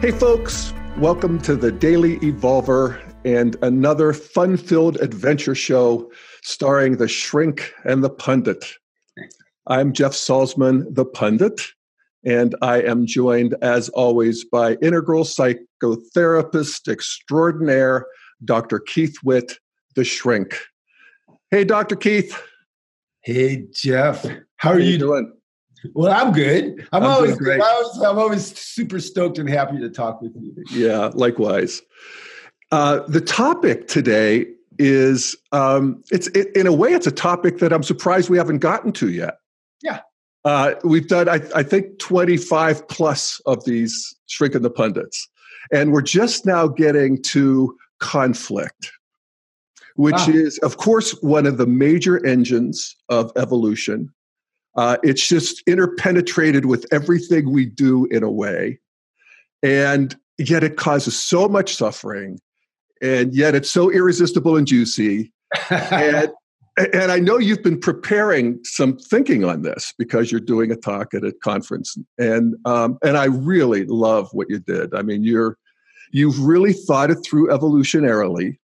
Hey, folks, welcome to the Daily Evolver and another fun filled adventure show starring the shrink and the pundit. I'm Jeff Salzman, the pundit, and I am joined, as always, by integral psychotherapist extraordinaire, Dr. Keith Witt, the shrink. Hey, Dr. Keith. Hey, Jeff. How are you doing? Well, I'm good. I'm, I'm always great. I'm always super stoked and happy to talk with you. Yeah, likewise. Uh, the topic today is um, it's it, in a way it's a topic that I'm surprised we haven't gotten to yet. Yeah. Uh, we've done I, I think 25 plus of these shrink and the pundits, and we're just now getting to conflict, which wow. is of course one of the major engines of evolution uh, it's just interpenetrated with everything we do in a way. And yet it causes so much suffering. And yet it's so irresistible and juicy. and, and I know you've been preparing some thinking on this because you're doing a talk at a conference. And, um, and I really love what you did. I mean, you're, you've really thought it through evolutionarily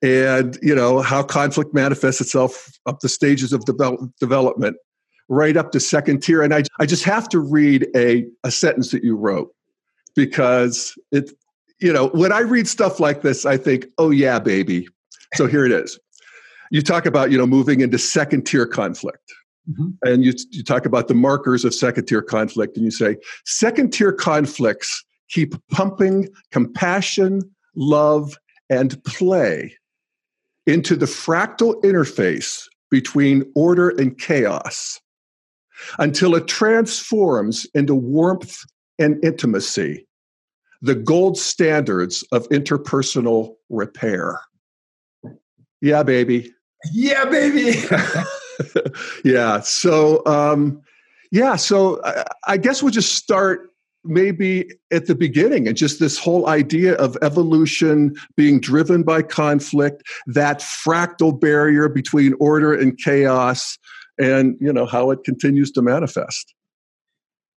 and you know how conflict manifests itself up the stages of develop, development right up to second tier. And I, I just have to read a, a sentence that you wrote because it, you know, when I read stuff like this, I think, oh, yeah, baby. So here it is. You talk about, you know, moving into second tier conflict. Mm-hmm. And you, you talk about the markers of second tier conflict, and you say second tier conflicts keep pumping compassion, love, and play into the fractal interface between order and chaos until it transforms into warmth and intimacy, the gold standards of interpersonal repair. Yeah, baby. Yeah, baby. yeah. So, um, yeah. So I, I guess we'll just start maybe at the beginning and just this whole idea of evolution being driven by conflict, that fractal barrier between order and chaos, and you know how it continues to manifest.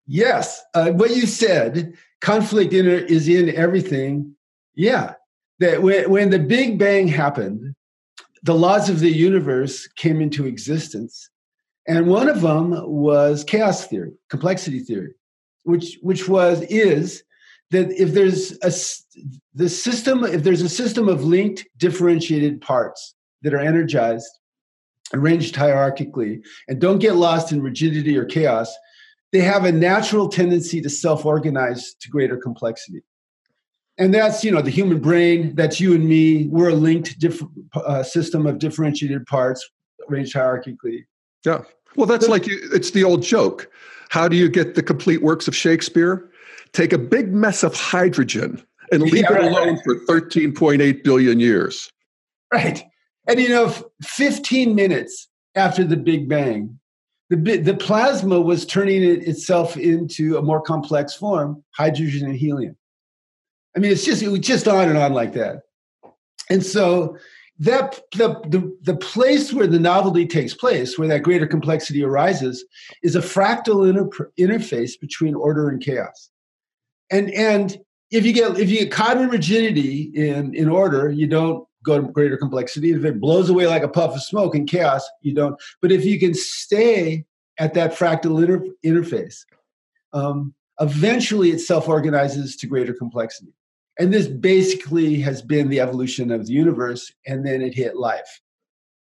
Yes uh, what you said conflict in, is in everything. Yeah that when, when the big bang happened the laws of the universe came into existence and one of them was chaos theory complexity theory which which was is that if there's a the system if there's a system of linked differentiated parts that are energized arranged hierarchically and don't get lost in rigidity or chaos, they have a natural tendency to self organize to greater complexity. And that's, you know, the human brain, that's you and me. We're a linked diff- uh, system of differentiated parts arranged hierarchically. Yeah. Well, that's like you, it's the old joke. How do you get the complete works of Shakespeare? Take a big mess of hydrogen and leave yeah, it alone right. for 13.8 billion years. Right. And you know, 15 minutes after the Big Bang, the, the plasma was turning it itself into a more complex form, hydrogen and helium. I mean, it's just it was just on and on like that. And so that the, the, the place where the novelty takes place, where that greater complexity arises, is a fractal inter- interface between order and chaos. And and if you get if you get in rigidity in in order, you don't go to greater complexity. If it blows away like a puff of smoke in chaos, you don't. But if you can stay at that fractal inter- interface, um, eventually it self organizes to greater complexity. And this basically has been the evolution of the universe, and then it hit life.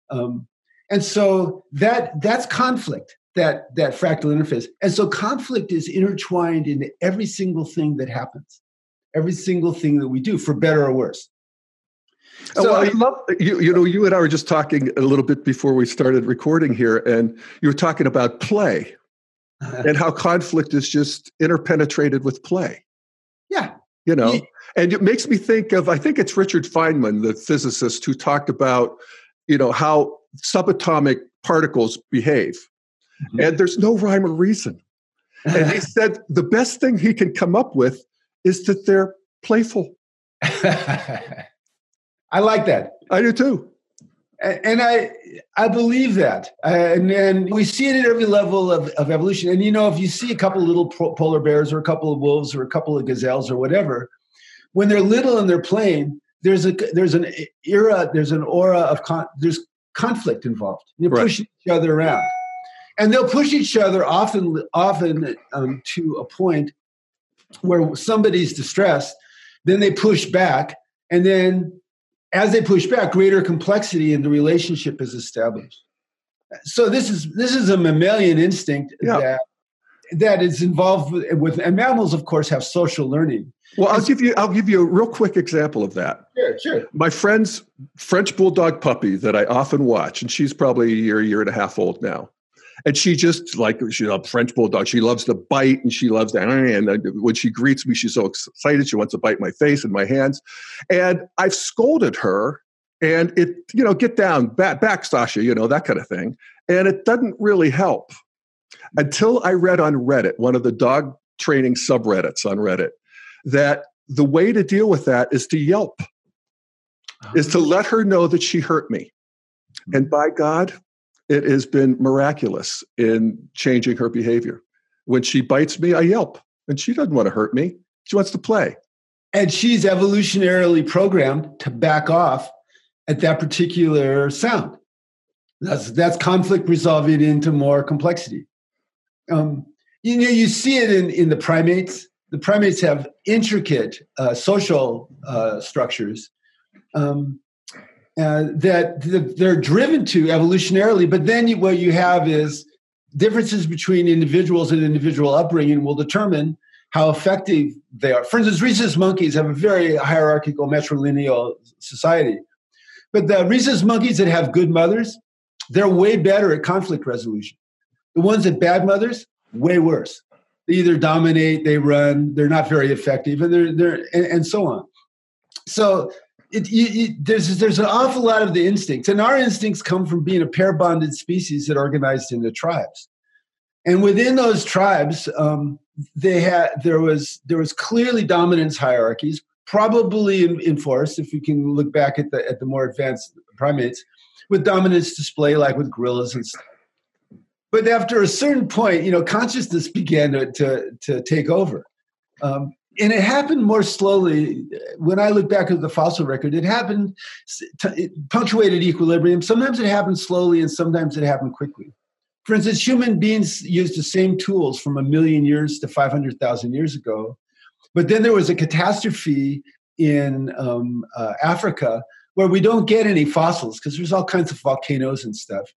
Um, and so that that's conflict that that fractal interface and so conflict is intertwined into every single thing that happens every single thing that we do for better or worse so well, I love you. You know, you and I were just talking a little bit before we started recording here, and you were talking about play and how conflict is just interpenetrated with play. Yeah, you know, yeah. and it makes me think of I think it's Richard Feynman, the physicist, who talked about you know how subatomic particles behave, mm-hmm. and there's no rhyme or reason. and he said the best thing he can come up with is that they're playful. I like that. I do too. and I I believe that, and, and we see it at every level of, of evolution. And you know, if you see a couple of little polar bears, or a couple of wolves, or a couple of gazelles, or whatever, when they're little and they're playing, there's a there's an era, there's an aura of con, there's conflict involved. You're right. pushing each other around, and they'll push each other often often um, to a point where somebody's distressed, then they push back, and then as they push back, greater complexity in the relationship is established. So this is this is a mammalian instinct yeah. that that is involved with, with, and mammals, of course, have social learning. Well, I'll give you I'll give you a real quick example of that. Sure, sure. My friend's French bulldog puppy that I often watch, and she's probably a year, year and a half old now and she just like she's a French bulldog. She loves to bite and she loves to. And when she greets me, she's so excited. She wants to bite my face and my hands. And I've scolded her, and it you know get down back back Sasha, you know that kind of thing. And it doesn't really help until I read on Reddit, one of the dog training subreddits on Reddit, that the way to deal with that is to yelp, is to oh. let her know that she hurt me. And hmm. by God, it has been miraculous in changing her behavior. When she bites me, I yelp, and she doesn't want to hurt me. She wants to play. And she's evolutionarily programmed to back off at that particular sound. That's that's conflict resolving into more complexity. Um, you know, you see it in, in the primates. The primates have intricate uh, social uh, structures um, uh, that they're driven to evolutionarily. But then what you have is differences between individuals and individual upbringing will determine how effective they are. For instance, rhesus monkeys have a very hierarchical matrilineal society. But the rhesus monkeys that have good mothers, they're way better at conflict resolution. The ones that bad mothers, way worse. They either dominate, they run, they're not very effective, and they're they're and, and so on. So it, it, there's there's an awful lot of the instincts, and our instincts come from being a pair bonded species that organized into tribes. And within those tribes, um, they had there was there was clearly dominance hierarchies, probably enforced if we can look back at the at the more advanced primates, with dominance display like with gorillas and stuff. But after a certain point, you know, consciousness began to to, to take over. Um, and it happened more slowly. When I look back at the fossil record, it happened, it punctuated equilibrium. Sometimes it happened slowly, and sometimes it happened quickly. For instance, human beings used the same tools from a million years to 500,000 years ago. But then there was a catastrophe in um, uh, Africa where we don't get any fossils because there's all kinds of volcanoes and stuff.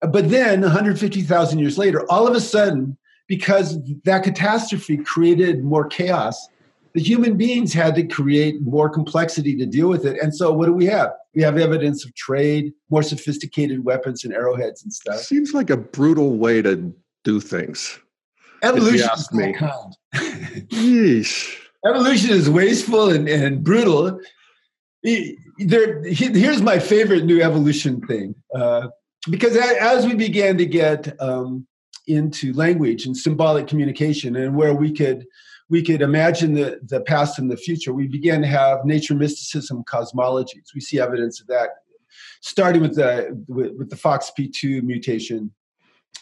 But then 150,000 years later, all of a sudden, because that catastrophe created more chaos. The human beings had to create more complexity to deal with it. And so, what do we have? We have evidence of trade, more sophisticated weapons and arrowheads and stuff. Seems like a brutal way to do things. Evolution is me. kind. Yeesh. Evolution is wasteful and, and brutal. There, here's my favorite new evolution thing. Uh, because as we began to get um, into language and symbolic communication and where we could we could imagine the, the past and the future. We began to have nature mysticism cosmologies. We see evidence of that starting with the with, with the foxp2 mutation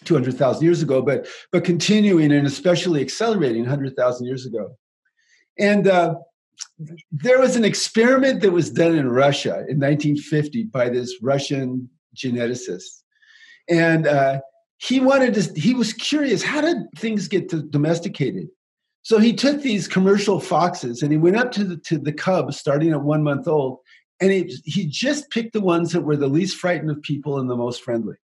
200,000 years ago but but continuing and especially accelerating 100,000 years ago. And uh, there was an experiment that was done in Russia in 1950 by this Russian geneticist. And uh, he wanted to he was curious how did things get domesticated? So he took these commercial foxes and he went up to the to the cubs starting at one month old and he, he just picked the ones that were the least frightened of people and the most friendly.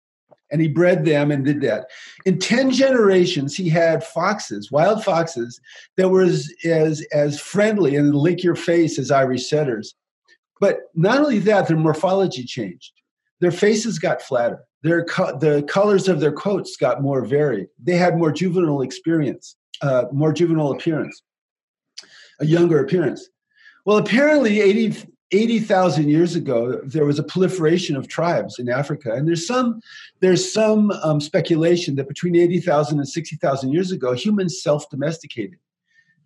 And he bred them and did that. In 10 generations he had foxes wild foxes that were as as, as friendly and lick your face as irish setters. But not only that their morphology changed their faces got flatter their co- the colors of their coats got more varied. They had more juvenile experience, uh, more juvenile appearance, a younger appearance. Well, apparently, 80, 80,000 years ago, there was a proliferation of tribes in Africa, and there's some there's some um, speculation that between 80,000 and 60,000 years ago, humans self-domesticated.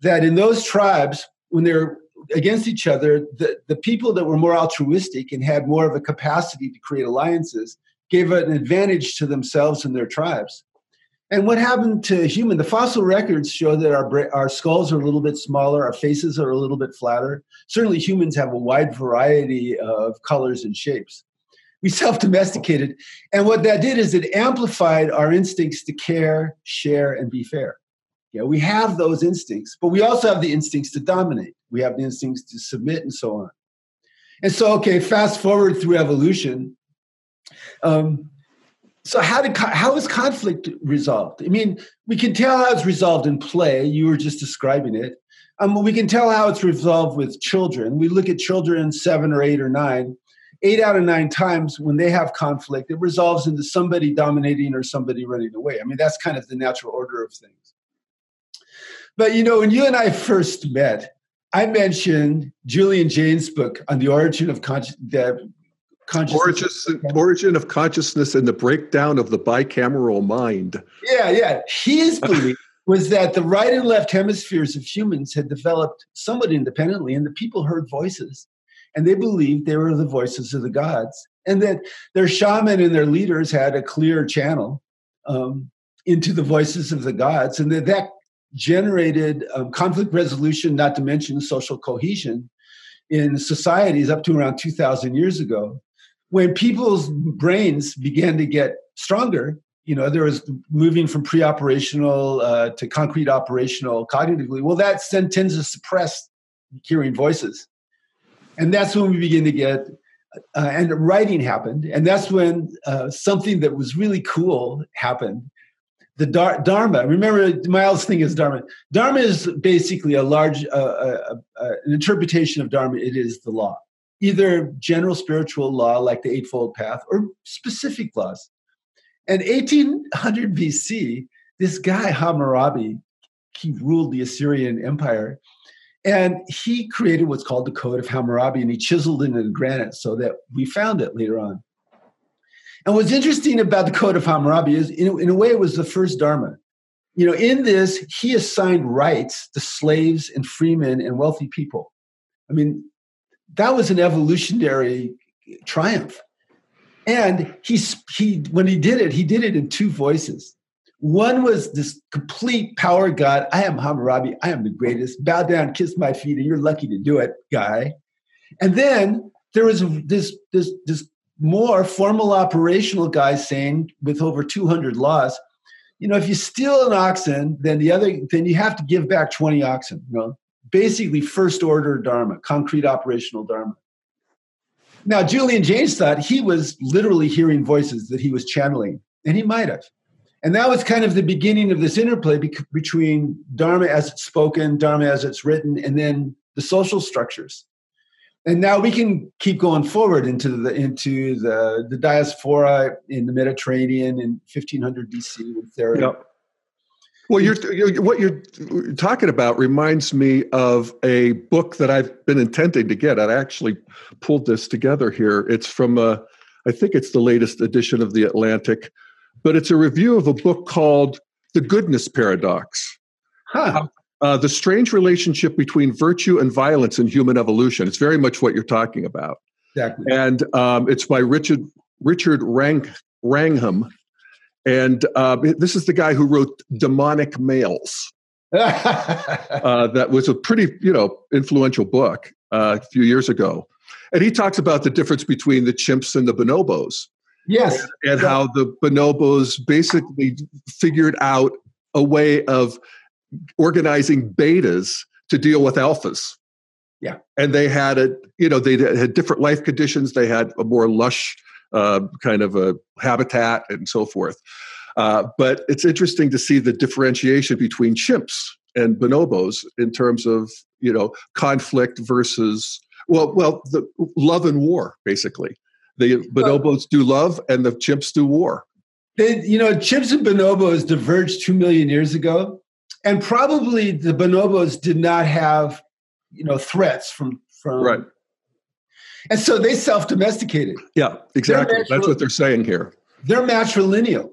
That in those tribes, when they're against each other, the, the people that were more altruistic and had more of a capacity to create alliances gave an advantage to themselves and their tribes. And what happened to human? The fossil records show that our our skulls are a little bit smaller, our faces are a little bit flatter. Certainly, humans have a wide variety of colors and shapes. We self-domesticated, and what that did is it amplified our instincts to care, share, and be fair. Yeah, we have those instincts, but we also have the instincts to dominate. We have the instincts to submit, and so on. And so, okay, fast forward through evolution. Um, so how did how is conflict resolved? I mean, we can tell how it's resolved in play. You were just describing it. Um, we can tell how it's resolved with children. We look at children seven or eight or nine. Eight out of nine times when they have conflict, it resolves into somebody dominating or somebody running away. I mean, that's kind of the natural order of things. But you know, when you and I first met, I mentioned Julian Jaynes' book on the origin of conscious, consciousness. Origin, origin of consciousness and the breakdown of the bicameral mind. Yeah, yeah. His belief was that the right and left hemispheres of humans had developed somewhat independently, and the people heard voices, and they believed they were the voices of the gods, and that their shaman and their leaders had a clear channel um, into the voices of the gods, and that that generated um, conflict resolution, not to mention social cohesion in societies up to around 2,000 years ago when people's brains began to get stronger, you know, there was moving from pre-operational uh, to concrete operational cognitively. Well, that tends to suppress hearing voices, and that's when we begin to get. Uh, and writing happened, and that's when uh, something that was really cool happened. The dar- Dharma. Remember, Miles' thing is Dharma. Dharma is basically a large, uh, uh, uh, an interpretation of Dharma. It is the law either general spiritual law like the Eightfold Path or specific laws. And 1800 BC, this guy Hammurabi, he ruled the Assyrian Empire, and he created what's called the Code of Hammurabi, and he chiseled it in granite so that we found it later on. And what's interesting about the Code of Hammurabi is, in, in a way, it was the first Dharma. You know, in this, he assigned rights to slaves and freemen and wealthy people. I mean, that was an evolutionary triumph. And he, he, when he did it, he did it in two voices. One was this complete power God. I am Hammurabi. I am the greatest. Bow down, kiss my feet, and you're lucky to do it, guy. And then there was this this this more formal operational guys saying, with over 200 laws, you know, if you steal an oxen, then the other, then you have to give back 20 oxen. You know, basically first order Dharma, concrete operational Dharma. Now, Julian Jaynes thought he was literally hearing voices that he was channeling, and he might have. And that was kind of the beginning of this interplay be- between Dharma as it's spoken, Dharma as it's written, and then the social structures. And now we can keep going forward into the into the, the diaspora in the Mediterranean in 1500 BC with their yep. Well, you're, you're, what you're talking about reminds me of a book that I've been intending to get. I actually pulled this together here. It's from, uh, I think it's the latest edition of the Atlantic, but it's a review of a book called "The Goodness Paradox." Huh. Uh, the strange relationship between virtue and violence in human evolution. It's very much what you're talking about. Exactly. And um, it's by Richard Richard Rang, Wrangham, and uh, this is the guy who wrote Demonic Males. uh, that was a pretty, you know, influential book uh, a few years ago. And he talks about the difference between the chimps and the bonobos. Yes. And, and how the bonobos basically figured out a way of organizing betas to deal with alphas. Yeah. And they had a, you know, they had different life conditions. They had a more lush uh, kind of a habitat and so forth. Uh, but it's interesting to see the differentiation between chimps and bonobos in terms of you know conflict versus well well the love and war basically the bonobos do love and the chimps do war they, you know chimps and bonobos diverged two million years ago and probably the bonobos did not have you know threats from from right and so they self domesticated. Yeah, exactly. That's what they're saying here. They're matrilineal.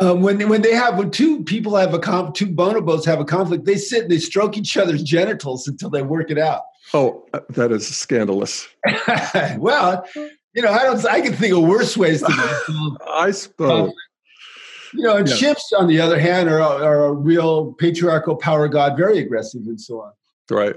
Um, when when they have when two people have a conf, two bonobos have a conflict, they sit and they stroke each other's genitals until they work it out. Oh, uh, that is scandalous. well, you know, I don't. I can think of worse ways to. I suppose. Um, you know, and yeah. chimps, on the other hand, are, are a real patriarchal power god, very aggressive and so on. Right.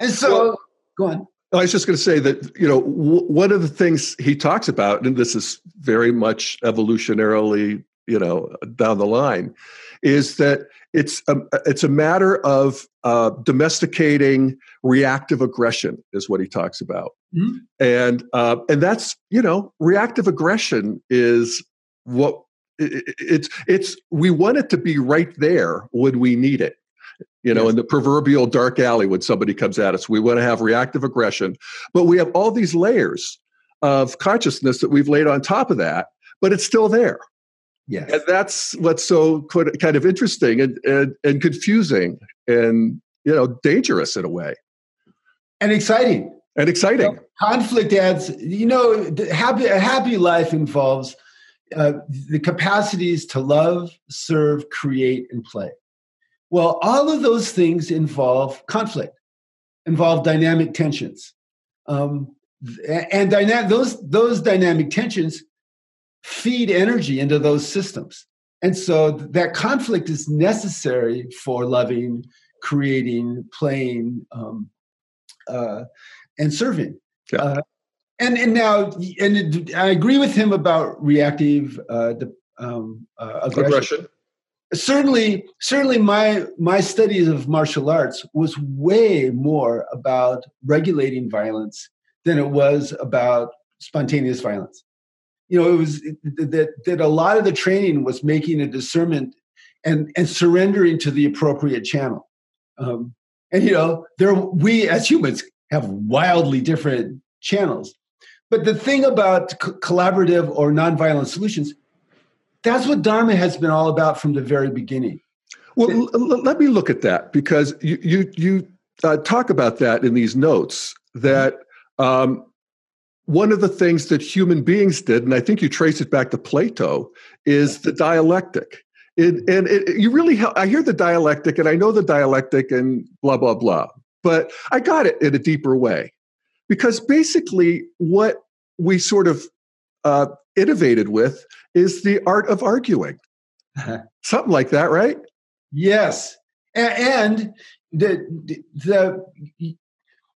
And so, well, go on. I was just going to say that you know w- one of the things he talks about, and this is very much evolutionarily you know down the line, is that it's a, it's a matter of uh, domesticating reactive aggression, is what he talks about, mm-hmm. and uh, and that's you know reactive aggression is what it's it's we want it to be right there when we need it you know, yes. in the proverbial dark alley when somebody comes at us. We want to have reactive aggression, but we have all these layers of consciousness that we've laid on top of that, but it's still there. Yes. And that's what's so kind of interesting and, and, and confusing and, you know, dangerous in a way. And exciting. And exciting. conflict adds, you know, happy, a happy life involves uh, the capacities to love, serve, create, and play. Well, all of those things involve conflict, involve dynamic tensions. Um, and dyna- those, those dynamic tensions feed energy into those systems. And so that conflict is necessary for loving, creating, playing, um, uh, and serving. Yeah. Uh, and and now, and I agree with him about reactive uh, the, um, uh, aggression. aggression. Certainly certainly my my studies of martial arts was way more about regulating violence than it was about spontaneous violence. You know it was that that a lot of the training was making a discernment and and surrendering to the appropriate channel. Um, and you know there we as humans have wildly different channels but the thing about co- collaborative or nonviolent solutions that's what Dharma has been all about from the very beginning. Well, it, l- let me look at that because you you, you uh, talk about that in these notes that um, one of the things that human beings did, and I think you trace it back to Plato, is the dialectic. It, and it, you really, I hear the dialectic, and I know the dialectic, and blah blah blah. But I got it in a deeper way, because basically, what we sort of uh, innovated with is the art of arguing. Something like that, right? Yes. And the, the,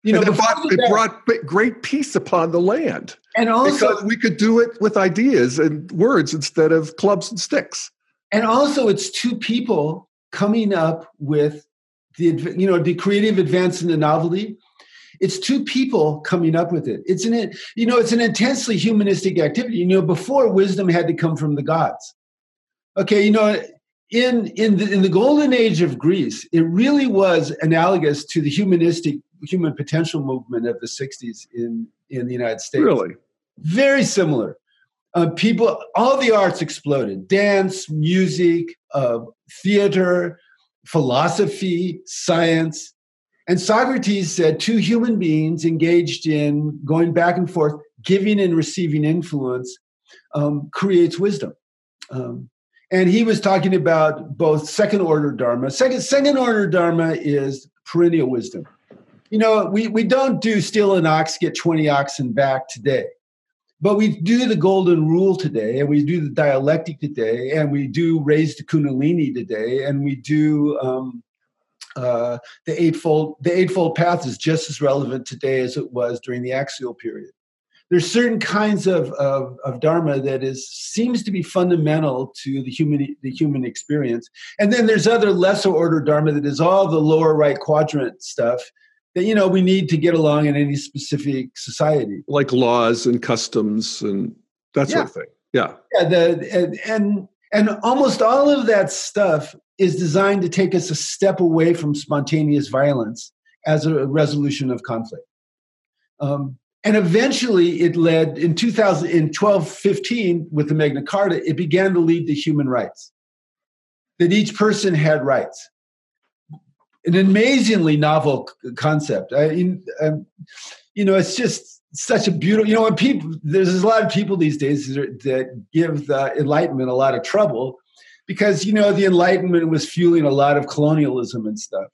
you know, it brought, it brought, great peace upon the land. And also, because we could do it with ideas and words instead of clubs and sticks. And also, it's two people coming up with the you know the creative advance and the novelty it's two people coming up with it. It's an you know it's an intensely humanistic activity. You know, before wisdom had to come from the gods. Okay, you know, in in the, in the golden age of Greece, it really was analogous to the humanistic human potential movement of the '60s in in the United States. Really, very similar. Uh, people, all the arts exploded: dance, music, uh, theater, philosophy, science and Socrates said two human beings engaged in going back and forth, giving and receiving influence, um, creates wisdom. Um, and he was talking about both second order dharma. Second, second order dharma is perennial wisdom. You know, we, we don't do steal an ox, get 20 oxen back today. But we do the golden rule today, and we do the dialectic today, and we do raise the kundalini today, and we do um, uh, the eightfold the eightfold path is just as relevant today as it was during the axial period. There's certain kinds of, of, of dharma that is seems to be fundamental to the human the human experience, and then there's other lesser order dharma that is all the lower right quadrant stuff that you know we need to get along in any specific society, like laws and customs and that sort yeah. of thing. Yeah, yeah. The and, and and almost all of that stuff is designed to take us a step away from spontaneous violence as a resolution of conflict. Um, and eventually it led in 2000 in 1215 with the magna carta it began to lead to human rights. That each person had rights. An amazingly novel concept. I um, you know it's just such a beautiful you know when people there's a lot of people these days that give the enlightenment a lot of trouble because you know the Enlightenment was fueling a lot of colonialism and stuff,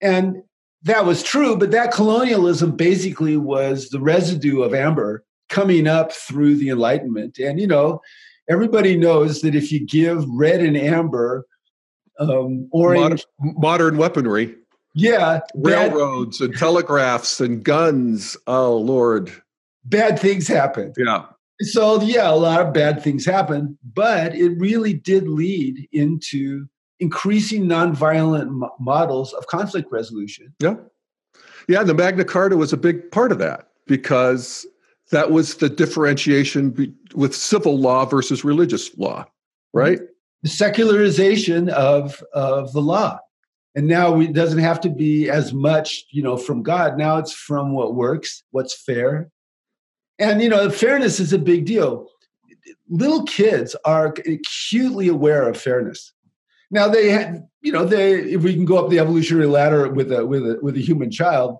and that was true. But that colonialism basically was the residue of amber coming up through the Enlightenment, and you know everybody knows that if you give red and amber um, orange modern, modern weaponry. Yeah railroads and telegraphs and guns. Oh lord. Bad things happen yeah so yeah a lot of bad things happen but it really did lead into increasing nonviolent models of conflict resolution yeah yeah the magna carta was a big part of that because that was the differentiation be- with civil law versus religious law, mm-hmm. right? The secularization of of the law, and now it doesn't have to be as much, you know, from God. Now it's from what works, what's fair, and you know, fairness is a big deal. Little kids are acutely aware of fairness. Now they, have, you know, they if we can go up the evolutionary ladder with a with a with a human child,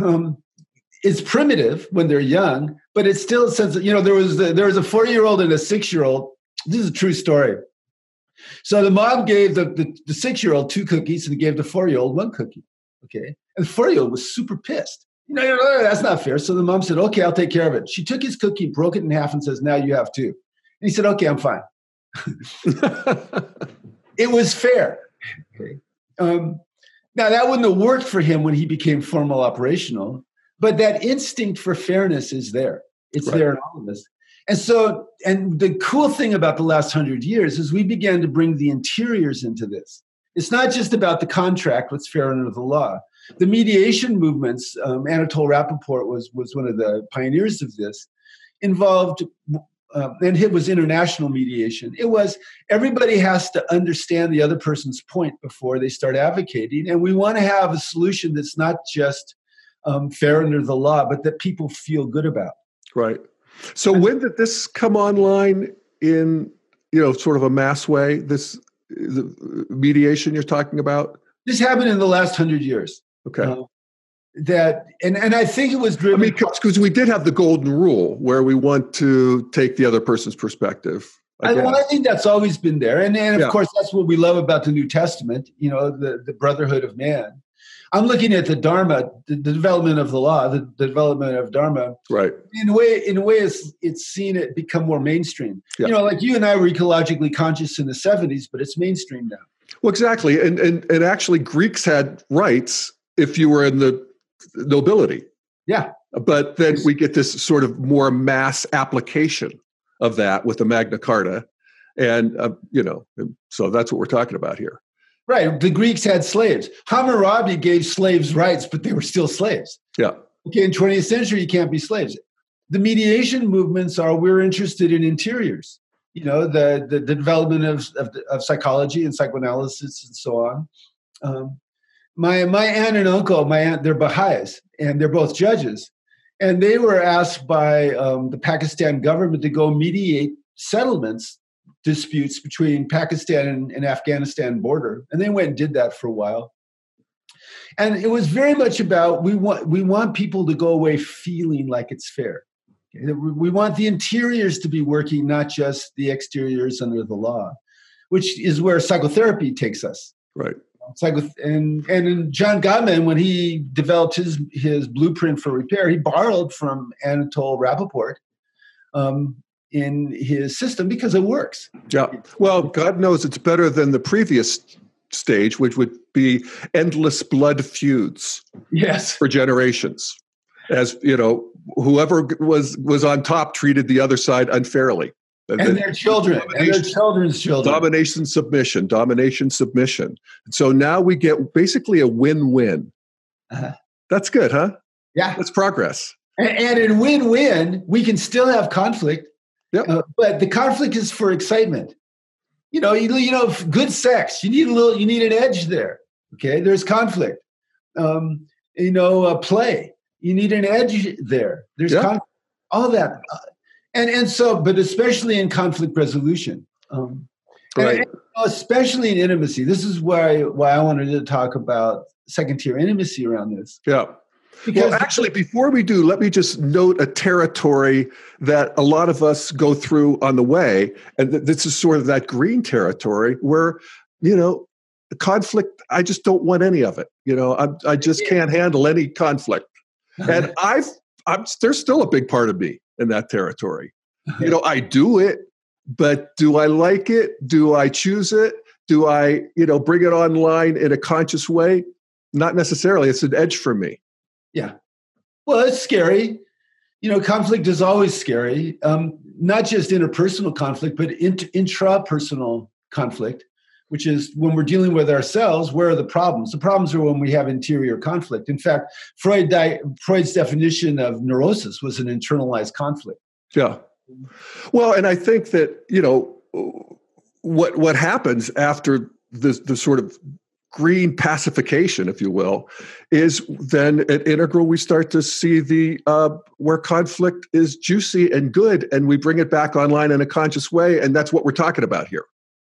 um, it's primitive when they're young, but it still says you know there was the, there was a four year old and a six year old. This is a true story. So the mom gave the, the, the six year old two cookies and gave the four year old one cookie. Okay, and the four year old was super pissed. You know, that's not fair. So the mom said, "Okay, I'll take care of it." She took his cookie, broke it in half, and says, "Now you have two. And he said, "Okay, I'm fine." it was fair. Um, now that wouldn't have worked for him when he became formal operational but that instinct for fairness is there. It's right. there in all of us. And so, and the cool thing about the last hundred years is we began to bring the interiors into this. It's not just about the contract, what's fair under the law. The mediation movements, um, Anatole Rapoport was, was one of the pioneers of this, involved, uh, and it was international mediation. It was everybody has to understand the other person's point before they start advocating. And we want to have a solution that's not just um, fair under the law, but that people feel good about. Right. So when did this come online in you know sort of a mass way? This the mediation you're talking about. This happened in the last hundred years. Okay. Uh, that and and I think it was driven. I mean, because we did have the golden rule where we want to take the other person's perspective. I, I think that's always been there, and and of yeah. course that's what we love about the New Testament. You know, the the brotherhood of man. I'm looking at the Dharma, the, the development of the law, the, the, development of Dharma. Right. In a way, in a way, it's it's seen it become more mainstream. Yeah. You know, like you and I were ecologically conscious in the '70s, but it's mainstream now. Well, exactly, and and and actually, Greeks had rights if you were in the nobility. Yeah. But then we get this sort of more mass application of that with the Magna Carta, and uh, you know, so that's what we're talking about here. Right. The Greeks had slaves. Hammurabi gave slaves rights, but they were still slaves. Yeah. Okay, in 20th century, you can't be slaves. The mediation movements are we're interested in interiors. You know, the the, the development of, of, of psychology and psychoanalysis and so on. Um, my my aunt and uncle, my aunt, they're Baha'is, and they're both judges, and they were asked by um, the Pakistan government to go mediate settlements disputes between Pakistan and, and, Afghanistan border, and they went and did that for a while. And it was very much about we want we want people to go away feeling like it's fair. We want the interiors to be working, not just the exteriors under the law, which is where psychotherapy takes us. Right. Psycho- and and John Gottman, when he developed his his blueprint for repair, he borrowed from Anatole Rapoport um, in his system because it works. Yeah. Well, God knows it's better than the previous stage, which would be endless blood feuds. Yes. For generations. As you know, whoever was was on top treated the other side unfairly. And, and their children, and their children's children. Domination, submission, domination, submission. So now we get basically a win-win. Uh-huh. That's good, huh? Yeah. That's progress. And, and in win-win, we can still have conflict Yep. Uh, but the conflict is for excitement. You know, you, you know, good sex. You need a little. You need an edge there. Okay, there's conflict. Um, you know, uh, play. You need an edge there. There's yep. conflict, all that, uh, and and so, but especially in conflict resolution. Um, right. And, and especially in intimacy. This is why why I wanted to talk about second tier intimacy around this. Yeah. Because well, actually, before we do, let me just note a territory that a lot of us go through on the way. And this is sort of that green territory where, you know, conflict, I just don't want any of it. You know, I, I just can't handle any conflict. And I've, I'm, there's still a big part of me in that territory. You know, I do it, but do I like it? Do I choose it? Do I, you know, bring it online in a conscious way? Not necessarily. It's an edge for me. Yeah. Well, it's scary. You know, conflict is always scary. Um, not just interpersonal conflict, but int- intrapersonal conflict, which is when we're dealing with ourselves. Where are the problems? The problems are when we have interior conflict. In fact, Freud di- Freud's definition of neurosis was an internalized conflict. Yeah. Well, and I think that you know what what happens after the the sort of green pacification, if you will, is then at integral we start to see the uh, where conflict is juicy and good, and we bring it back online in a conscious way, and that's what we're talking about here.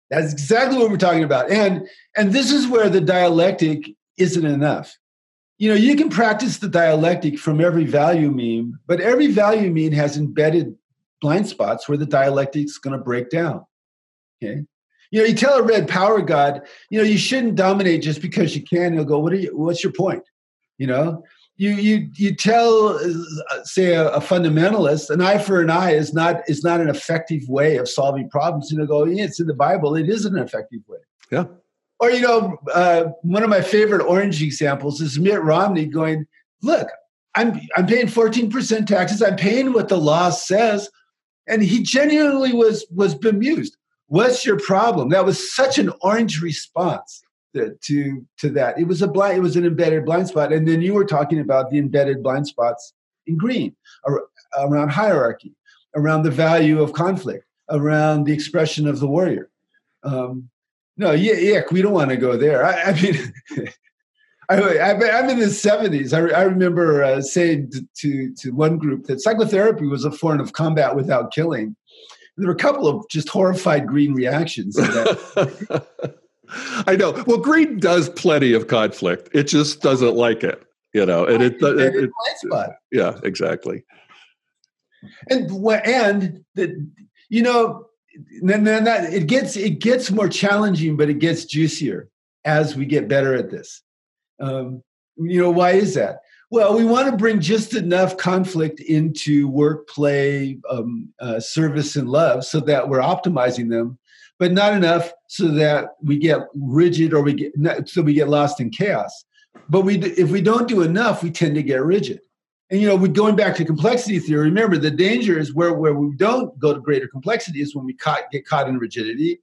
That's exactly what we're talking about, and and this is where the dialectic isn't enough. You know, you can practice the dialectic from every value meme, but every value meme has embedded blind spots where the dialectic is going to break down. Okay, you know, you tell a red power god, you know, you shouldn't dominate just because you can. He'll go, "What are you? What's your point?" You know, you you you tell, uh, say, a, a, fundamentalist, an eye for an eye is not is not an effective way of solving problems. And he'll go, "Yeah, it's in the Bible. It is an effective way." Yeah. Or you know, uh, one of my favorite orange examples is Mitt Romney going, "Look, I'm I'm paying 14% taxes. I'm paying what the law says." And he genuinely was was bemused. What's your problem? That was such an orange response to, to, that. It was a blind, it was an embedded blind spot. And then you were talking about the embedded blind spots in green around hierarchy, around the value of conflict, around the expression of the warrior. Um, no, yeah, yeah, we don't want to go there. I, I mean, I, am in the 70s. I, I remember uh, saying to, to, to, one group that psychotherapy was a form of combat without killing there were a couple of just horrified green reactions. I know. Well, green does plenty of conflict. It just doesn't like it, you know. And it, it, it, it yeah, exactly. And and the, you know, then then that it gets it gets more challenging, but it gets juicier as we get better at this. Um, you know, why is that? Well, we want to bring just enough conflict into work, play, um, uh, service, and love so that we're optimizing them, but not enough so that we get rigid or we get so we get lost in chaos. But we, if we don't do enough, we tend to get rigid. And you know, we going back to complexity theory. Remember, the danger is where where we don't go to greater complexity is when we caught, get caught in rigidity,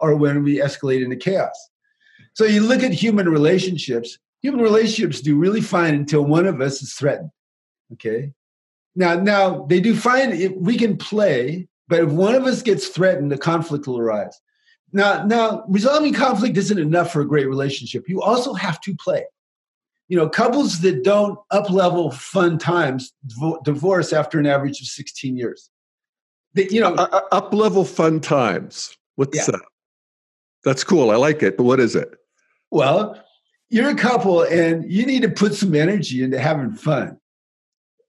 or when we escalate into chaos. So you look at human relationships human relationships do really fine until one of us is threatened. Okay. Now, now they do fine if we can play, but if one of us gets threatened, the conflict will arise. Now, now resolving conflict isn't enough for a great relationship. You also have to play. You know, couples that don't up level fun times divorce after an average of 16 years. They, you know, uh, up level fun times. What's yeah. that? That's cool. I like it. But what is it? Well, you're a couple and you need to put some energy into having fun.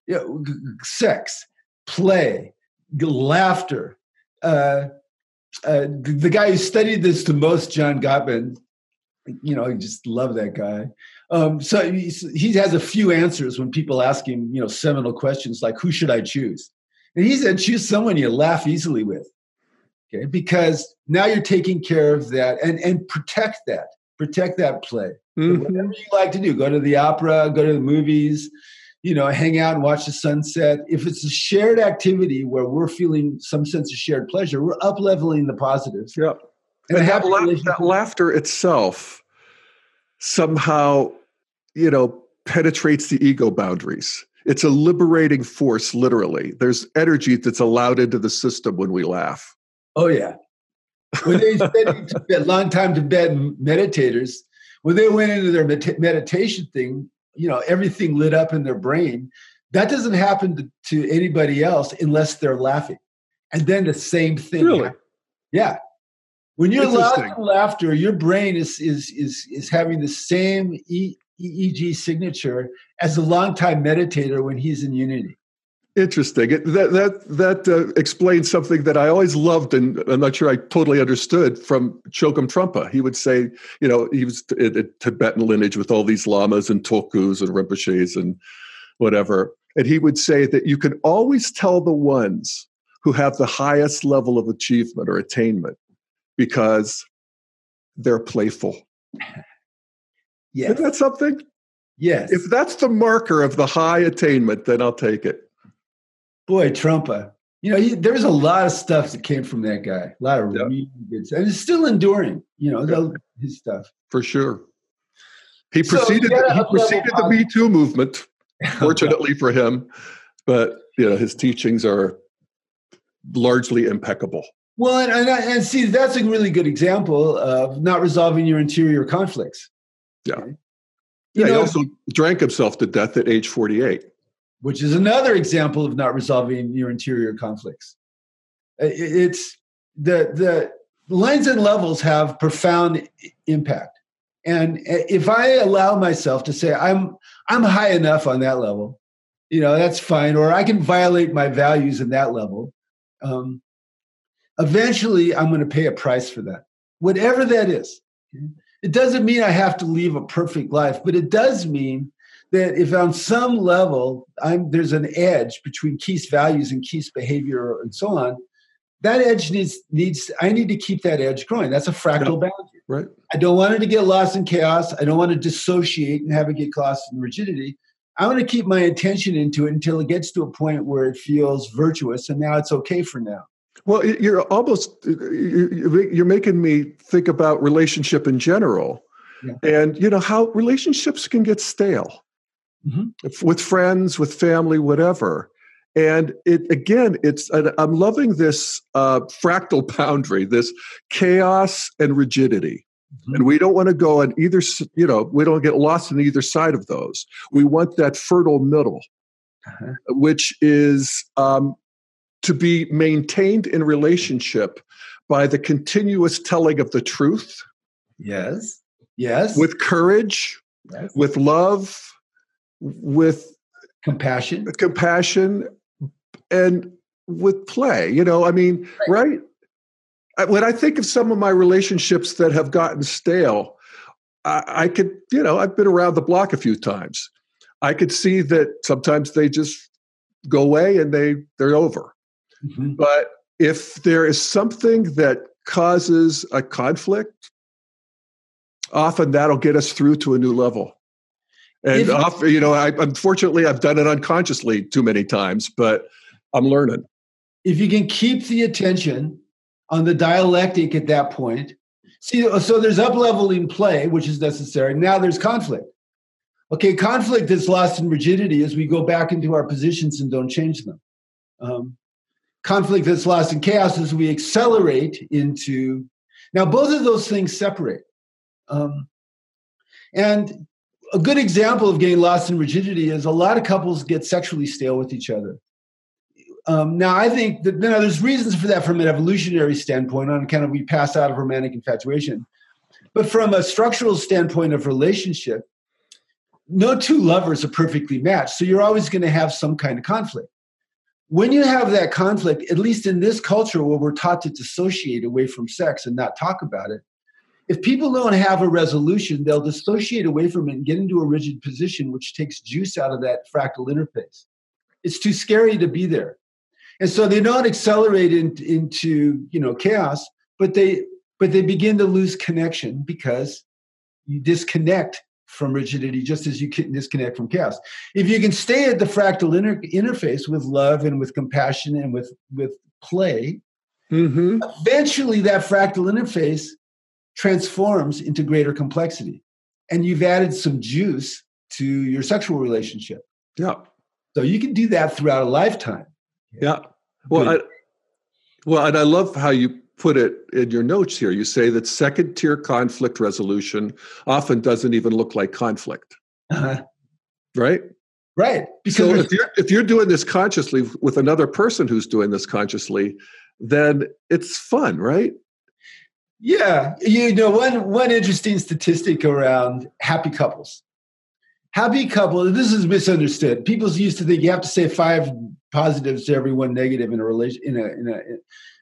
You know, sex, play, laughter. Uh, uh, the, guy who studied this the most, John Gottman, you know, I just love that guy. Um, so he, he has a few answers when people ask him, you know, seminal questions like, who should I choose? And he said, choose someone you laugh easily with. Okay, because now you're taking care of that and, and protect that, protect that play. Mm-hmm. Whatever you like to do, go to the opera, go to the movies, you know, hang out and watch the sunset. If it's a shared activity where we're feeling some sense of shared pleasure, we're up leveling the positives. Yep. And, and that, la- that laughter itself somehow, you know, penetrates the ego boundaries. It's a liberating force, literally. There's energy that's allowed into the system when we laugh. Oh, yeah. When they spend a long time Tibetan meditators, when they went into their med- meditation thing, you know, everything lit up in their brain. That doesn't happen to, to anybody else unless they're laughing. And then the same thing. Really? Happens. Yeah. When you're laughing laughter, your brain is is is is having the same e- EEG signature as a longtime meditator when he's in unity. Interesting. That that that uh, explains something that I always loved, and I'm not sure I totally understood from Chogyam Trungpa. He would say, you know, he was a Tibetan lineage with all these lamas and tulkus and rinpoches and whatever, and he would say that you can always tell the ones who have the highest level of achievement or attainment because they're playful. Yes. Isn't that something? Yes. If that's the marker of the high attainment, then I'll take it. Boy, Trungpa. Uh, you know, he, there was a lot of stuff that came from that guy. A lot of really good stuff. And it's still enduring, you know, his stuff. For sure. He preceded, so he preceded the Me Too movement, fortunately for him. But, you know, his teachings are largely impeccable. Well, and, and, and, see, that's a really good example of not resolving your interior conflicts. Yeah. Okay? Yeah, know, he also drank himself to death at age 48. Which is another example of not resolving your interior conflicts. It's the, the lines and levels have profound impact. And if I allow myself to say, I'm, I'm high enough on that level, you know, that's fine, or I can violate my values in that level. Um, eventually I'm going to pay a price for that, whatever that is. It doesn't mean I have to live a perfect life, but it does mean that if on some level I'm, there's an edge between Keith's values and Keith's behavior and so on, that edge needs needs I need to keep that edge growing. That's a fractal yeah, boundary. Right. I don't want it to get lost in chaos. I don't want to dissociate and have it get lost in rigidity. I want to keep my attention into it until it gets to a point where it feels virtuous, and now it's okay for now. Well, you're almost you're making me think about relationship in general, yeah. and you know how relationships can get stale mm-hmm. with friends, with family, whatever. And it again, it's I'm loving this uh, fractal boundary, this chaos and rigidity. Mm-hmm. And we don't want to go on either, you know, we don't get lost in either side of those. We want that fertile middle, uh-huh. which is um, to be maintained in relationship by the continuous telling of the truth. Yes. Yes. With courage, yes. with love, with compassion. Compassion and with play. You know, I mean, right? right? When I think of some of my relationships that have gotten stale, I, I could, you know, I've been around the block a few times. I could see that sometimes they just go away and they they're over. Mm-hmm. But if there is something that causes a conflict, often that'll get us through to a new level. And if, often, you know, I, unfortunately, I've done it unconsciously too many times, but I'm learning. If you can keep the attention on the dialectic at that point, see, so there's up leveling play, which is necessary. Now there's conflict. Okay, conflict is lost in rigidity as we go back into our positions and don't change them. Um, conflict that's lost in chaos as we accelerate into now both of those things separate um, and a good example of getting lost in rigidity is a lot of couples get sexually stale with each other. Um, now i think that now there's reasons for that from an evolutionary standpoint on account of we pass out of romantic infatuation. But from a structural standpoint of relationship no two lovers are perfectly matched so you're always going to have some kind of conflict. When you have that conflict, at least in this culture where we're taught to dissociate away from sex and not talk about it, if people don't have a resolution, they'll dissociate away from it and get into a rigid position, which takes juice out of that fractal interface. It's too scary to be there. And so they don't accelerate in, into you know chaos, but they but they begin to lose connection because you disconnect from rigidity, just as you can disconnect from chaos. If you can stay at the fractal inter- interface with love and with compassion and with with play, mm-hmm. eventually that fractal interface transforms into greater complexity, and you've added some juice to your sexual relationship. Yeah. So you can do that throughout a lifetime. Yeah. Well, I, well, and I love how you put it in your notes here. You say that second tier conflict resolution often doesn't even look like conflict. Uh-huh. Right? Right. Because so if you're if you're doing this consciously with another person who's doing this consciously, then it's fun, right? Yeah. You know, one one interesting statistic around happy couples. happy couple. This is misunderstood. People used to think you have to say five positives to every one negative in a relation. In a, in a in,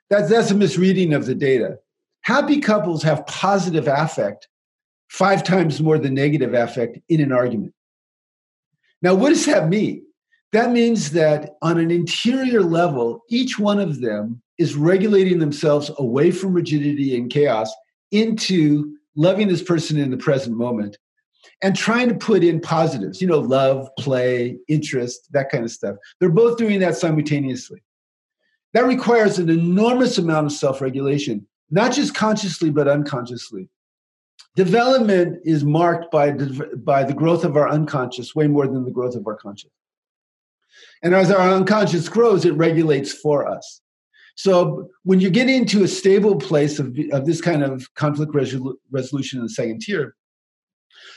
that's that's a misreading of the data. Happy couples have positive affect five times more than negative affect in an argument. Now, what does that mean? That means that on an interior level, each one of them is regulating themselves away from rigidity and chaos into loving this person in the present moment and trying to put in positives, you know, love, play, interest, that kind of stuff. They're both doing that simultaneously. That requires an enormous amount of self regulation, not just consciously, but unconsciously. Development is marked by, by the growth of our unconscious way more than the growth of our conscious. And as our unconscious grows, it regulates for us. So when you get into a stable place of, of this kind of conflict resolu- resolution in the second tier,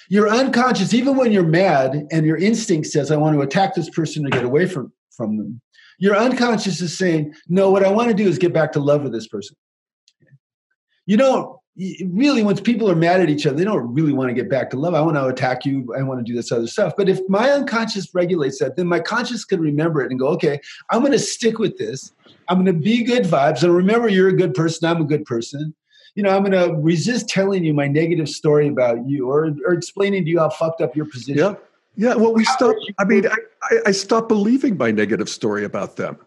your unconscious, even when you're mad and your instinct says, I want to attack this person or get away from, from them, your unconscious is saying, No, what I want to do is get back to love with this person. You don't really, once people are mad at each other, they don't really want to get back to love. I want to attack you. I want to do this other stuff. But if my unconscious regulates that, then my conscious can remember it and go, okay, I'm going to stick with this. I'm going to be good vibes. And remember, you're a good person. I'm a good person you know, I'm going to resist telling you my negative story about you or, or explaining to you how fucked up your position. Yeah. Yeah. Well, we stop. I mean, I, I stopped believing my negative story about them.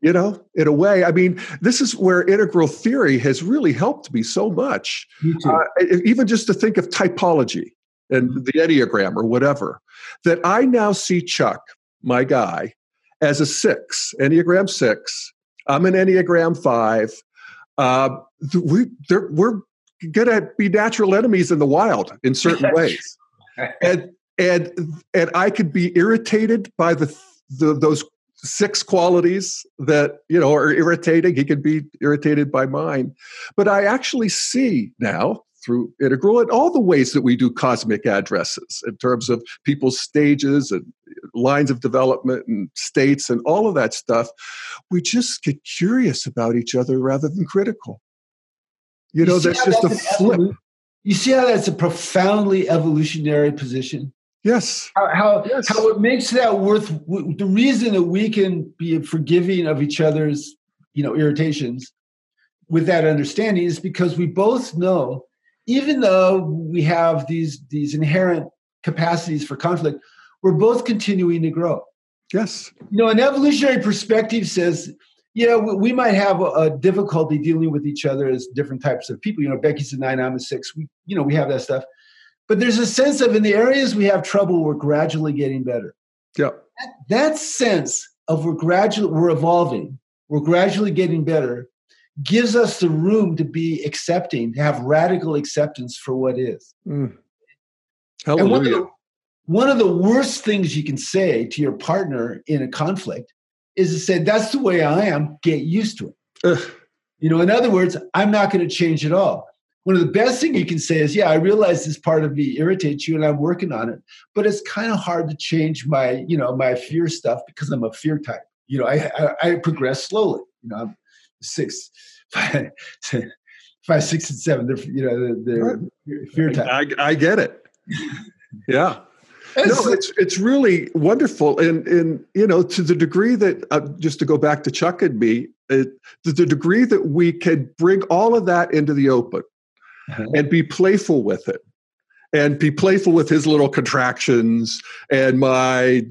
You know, in a way, I mean, this is where integral theory has really helped me so much. Uh, even just to think of typology and mm-hmm. the Enneagram or whatever, that I now see Chuck, my guy, as a six, Enneagram six. I'm an Enneagram five uh, we, we're going to be natural enemies in the wild in certain ways. and and and I could be irritated by the, the those six qualities that you know are irritating. He could be irritated by mine, but I actually see now through integral and all the ways that we do cosmic addresses in terms of people's stages and lines of development and states and all of that stuff. We just get curious about each other rather than critical. You, you know, that's just that's a flip. Evolu- you see how that's a profoundly evolutionary position? Yes. How how, yes. how it makes that worth the reason that we can be forgiving of each other's, you know, irritations with that understanding is because we both know even though we have these these inherent capacities for conflict, we're both continuing to grow. Yes. You know, an evolutionary perspective says, yeah, we might have a, a, difficulty dealing with each other as different types of people. You know, Becky's a nine, I'm a six. We, you know, we have that stuff. But there's a sense of in the areas we have trouble, we're gradually getting better. Yeah. That, that sense of we're gradually, we're evolving, we're gradually getting better gives us the room to be accepting, to have radical acceptance for what is. Mm. Hallelujah. One of, the, one of, the, worst things you can say to your partner in a conflict is to say, That's the way I am, get used to it. Ugh. You know, in other words, I'm not going to change at all. One of the best things you can say is, Yeah, I realize this part of me irritates you and I'm working on it, but it's kind of hard to change my, you know, my fear stuff because I'm a fear type. You know, I, I, I progress slowly. You know, I'm, six, five, five, six, and seven. They're you know they're, they're fear type. I, I get it. Yeah. no, it's it's really wonderful, and and you know to the degree that uh, just to go back to Chuck and me, it, to the degree that we can bring all of that into the open and be playful with it, and be playful with his little contractions and my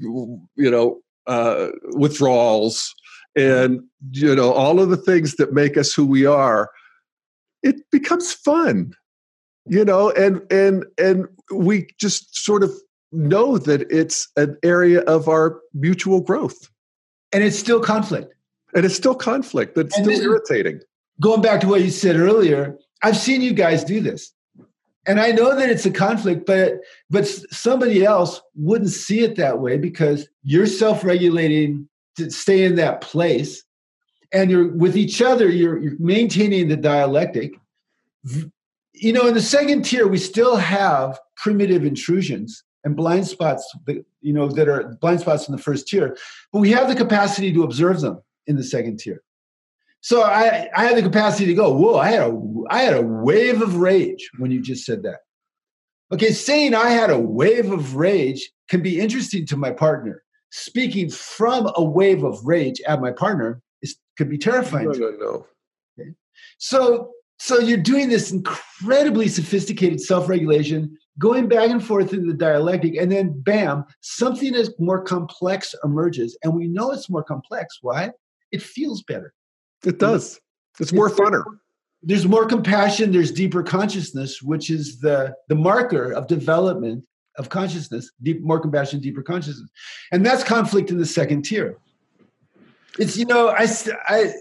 you know uh, withdrawals and you know all of the things that make us who we are it becomes fun you know and and and we just sort of know that it's an area of our mutual growth. And it's still conflict. And it's still conflict that's still irritating. going back to what you said earlier i've seen you guys do this. And i know that it's a conflict but but somebody else wouldn't see it that way because you're self-regulating to stay in that place. And you're with each other you're, you're maintaining the dialectic. You know in the second tier we still have primitive intrusions and blind spots that, you know that are blind spots in the first tier but we have the capacity to observe them in the second tier so i i had the capacity to go whoa i had a i had a wave of rage when you just said that okay saying i had a wave of rage can be interesting to my partner. Speaking from a wave of rage at my partner is could be terrifying. No, no, no. Okay? So so you're doing this incredibly sophisticated self-regulation, going back and forth in the dialectic, and then bam, something is more complex emerges. And we know it's more complex. Why? It feels better. It does. It's more funner. There's more compassion, there's deeper consciousness, which is the, the marker of development of consciousness, deep more compassion, deeper consciousness. And that's conflict in the second tier. It's, you know, I, I,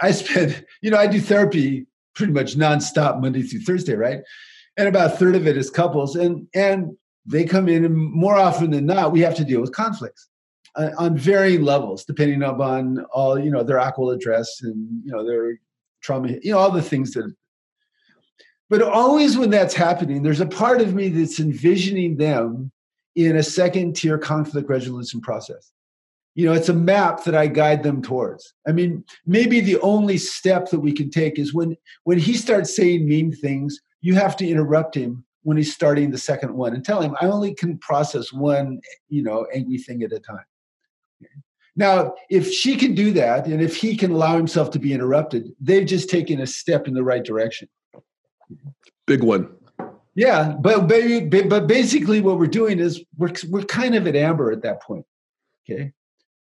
I spend, you know, I do therapy pretty much nonstop Monday through Thursday, right? And about a third of it is couples, and and they come in, and more often than not, we have to deal with conflicts uh, on varying levels, depending upon all you know their AQAL address and you know their trauma, you know all the things that. But always when that's happening, there's a part of me that's envisioning them in a second tier conflict resolution process you know it's a map that i guide them towards i mean maybe the only step that we can take is when when he starts saying mean things you have to interrupt him when he's starting the second one and tell him i only can process one you know angry thing at a time now if she can do that and if he can allow himself to be interrupted they've just taken a step in the right direction big one yeah but but basically what we're doing is we're, we're kind of at amber at that point okay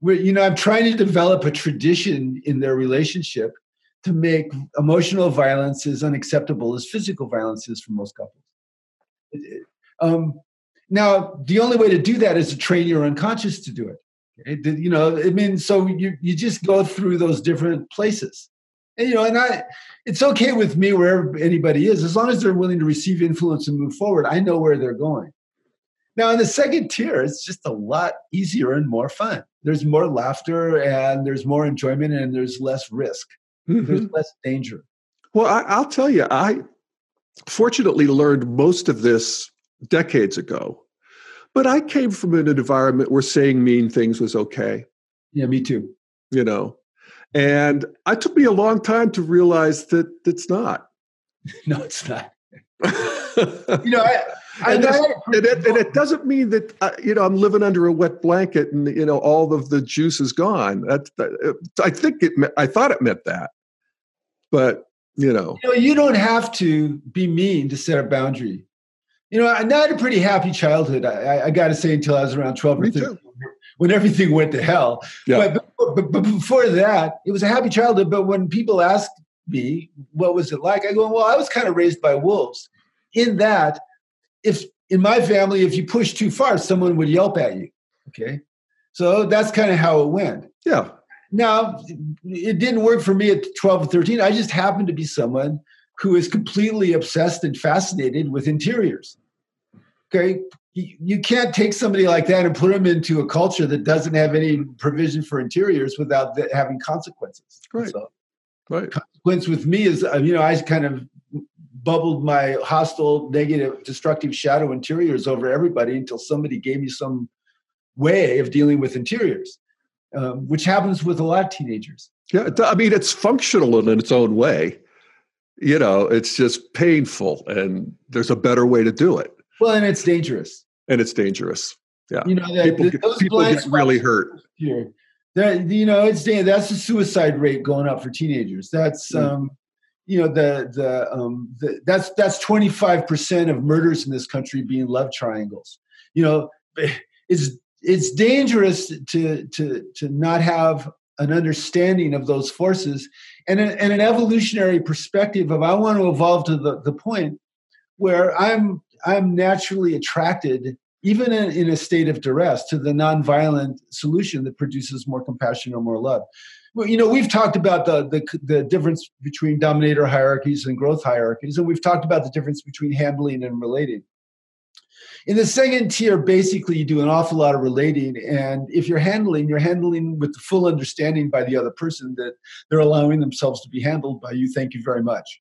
we're, you know, I'm trying to develop a tradition in their relationship to make emotional violence as unacceptable as physical violence is for most couples. Um, now, the only way to do that is to train your unconscious to do it. Okay? You know, I mean, so you you just go through those different places, and you know, and I, it's okay with me wherever anybody is, as long as they're willing to receive influence and move forward. I know where they're going. Now, in the second tier, it's just a lot easier and more fun. There's more laughter and there's more enjoyment and there's less risk. Mm-hmm. There's less danger. Well, I, will tell you, I fortunately learned most of this decades ago, but I came from an environment where saying mean things was okay. Yeah, me too. You know, and it took me a long time to realize that it's not. no, it's not. you know, I, and, and, it, and, it, doesn't mean that uh, you know I'm living under a wet blanket and you know all of the juice is gone. That, that I think it. I thought it meant that, but you know, you know, you don't have to be mean to set a boundary. You know, I had a pretty happy childhood. I, I got to say, until I was around twelve or thirteen, when everything went to hell. Yeah. But, but, but before that, it was a happy childhood. But when people ask me, "What was it like?" I go, "Well, I was kind of raised by wolves." In that if in my family, if you push too far, someone would yelp at you. Okay. So that's kind of how it went. Yeah. Now, it didn't work for me at 12 or 13. I just happened to be someone who is completely obsessed and fascinated with interiors. Okay. You can't take somebody like that and put them into a culture that doesn't have any provision for interiors without having consequences. Right. So, right. Consequence with me is, uh, you know, I kind of bubbled my hostile, negative, destructive shadow interiors over everybody until somebody gave me some way of dealing with interiors, um, which happens with a lot of teenagers. Yeah, I mean, it's functional in its own way. You know, it's just painful, and there's a better way to do it. Well, and it's dangerous. And it's dangerous. Yeah, you know, that, people, get, people get really hurt. Here, that you know, it's that's the suicide rate going up for teenagers. That's mm. um, you know the the, um, the that's that's 25% of murders in this country being love triangles you know it's it's dangerous to to to not have an understanding of those forces and, a, and an evolutionary perspective of i want to evolve to the, the point where i'm i'm naturally attracted even in, in a state of duress to the nonviolent solution that produces more compassion or more love well, you know, we've talked about the, the, the difference between dominator hierarchies and growth hierarchies, and we've talked about the difference between handling and relating. In the second tier, basically, you do an awful lot of relating, and if you're handling, you're handling with the full understanding by the other person that they're allowing themselves to be handled by you. Thank you very much.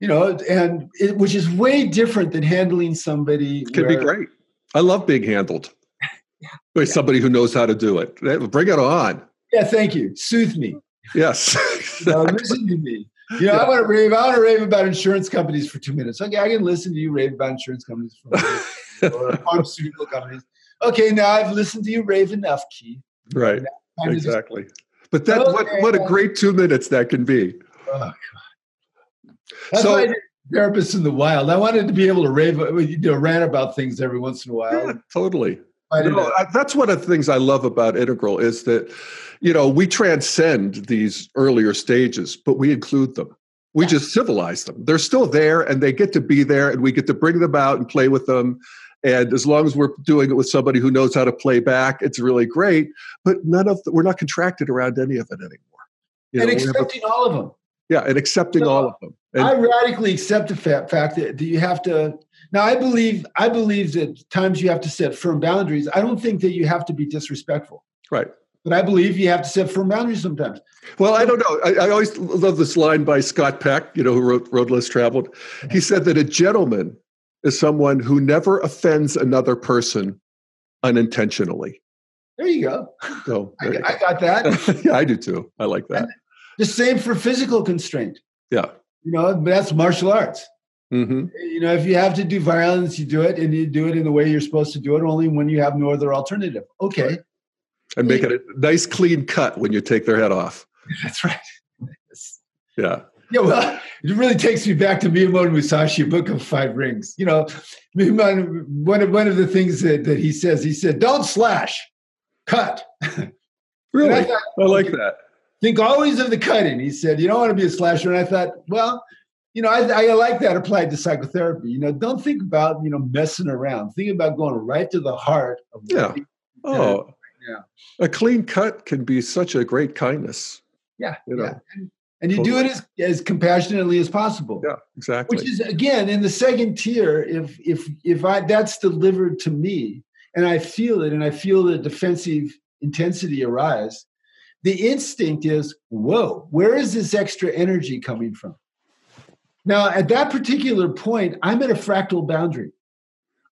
You know, and it, which is way different than handling somebody. It can where, be great. I love being handled yeah, by yeah. somebody who knows how to do it. Bring it on. Yeah, thank you. Soothe me. Yes. Exactly. You know, listen to me. You know, yeah. I want to rave. I want to rave about insurance companies for two minutes. Okay, I can listen to you rave about insurance companies or pharmaceutical companies. okay, now I've listened to you rave enough, Keith. Right. Exactly. Just, but that okay, what what a great two minutes that can be. Oh, God. That's so, why I did therapists in the wild. I wanted to be able to rave, uh, you know, rant about things every once in a while. Yeah, totally. You know, that's one of the things I love about Integral is that, you know, we transcend these earlier stages, but we include them. We yeah. just civilize them. They're still there and they get to be there and we get to bring them out and play with them. And as long as we're doing it with somebody who knows how to play back, it's really great. But none of the, we're not contracted around any of it anymore. You and know, accepting a, all of them. Yeah, and accepting so all of them. And, I radically accept the fact, fact that, you have to now, I believe I believe that times you have to set firm boundaries. I don't think that you have to be disrespectful. Right. But I believe you have to set firm boundaries sometimes. Well, I don't know. I, I always love this line by Scott Peck, you know, who wrote Road Less Traveled. He said that a gentleman is someone who never offends another person unintentionally. There you go. So, I, I, got that. yeah, I do too. I like that. The same for physical constraint. Yeah. You know, that's martial arts. Mm-hmm. You know, if you have to do violence, you do it, and you do it in the way you're supposed to do it, only when you have no other alternative. Okay. And make it a nice, clean cut when you take their head off. That's right. Yeah. Yeah, well, it really takes me back to Miyamoto Musashi, Book of Five Rings. You know, one of one of the things that, that he says, he said, "Don't slash, cut." Really, I, thought, I, like that. Think always of the cutting. He said, "You don't want to be a slasher." And I thought, well, you know, I, I, like that applied to psychotherapy. You know, don't think about you know messing around. Think about going right to the heart of yeah. Oh, yeah. A clean cut can be such a great kindness. Yeah, you know. Yeah. And, and you totally. do it as, as compassionately as possible. Yeah, exactly. Which is again in the second tier. If if if I that's delivered to me and I feel it and I feel the defensive intensity arise, the instinct is, whoa, where is this extra energy coming from? Now, at that particular point, I'm at a fractal boundary.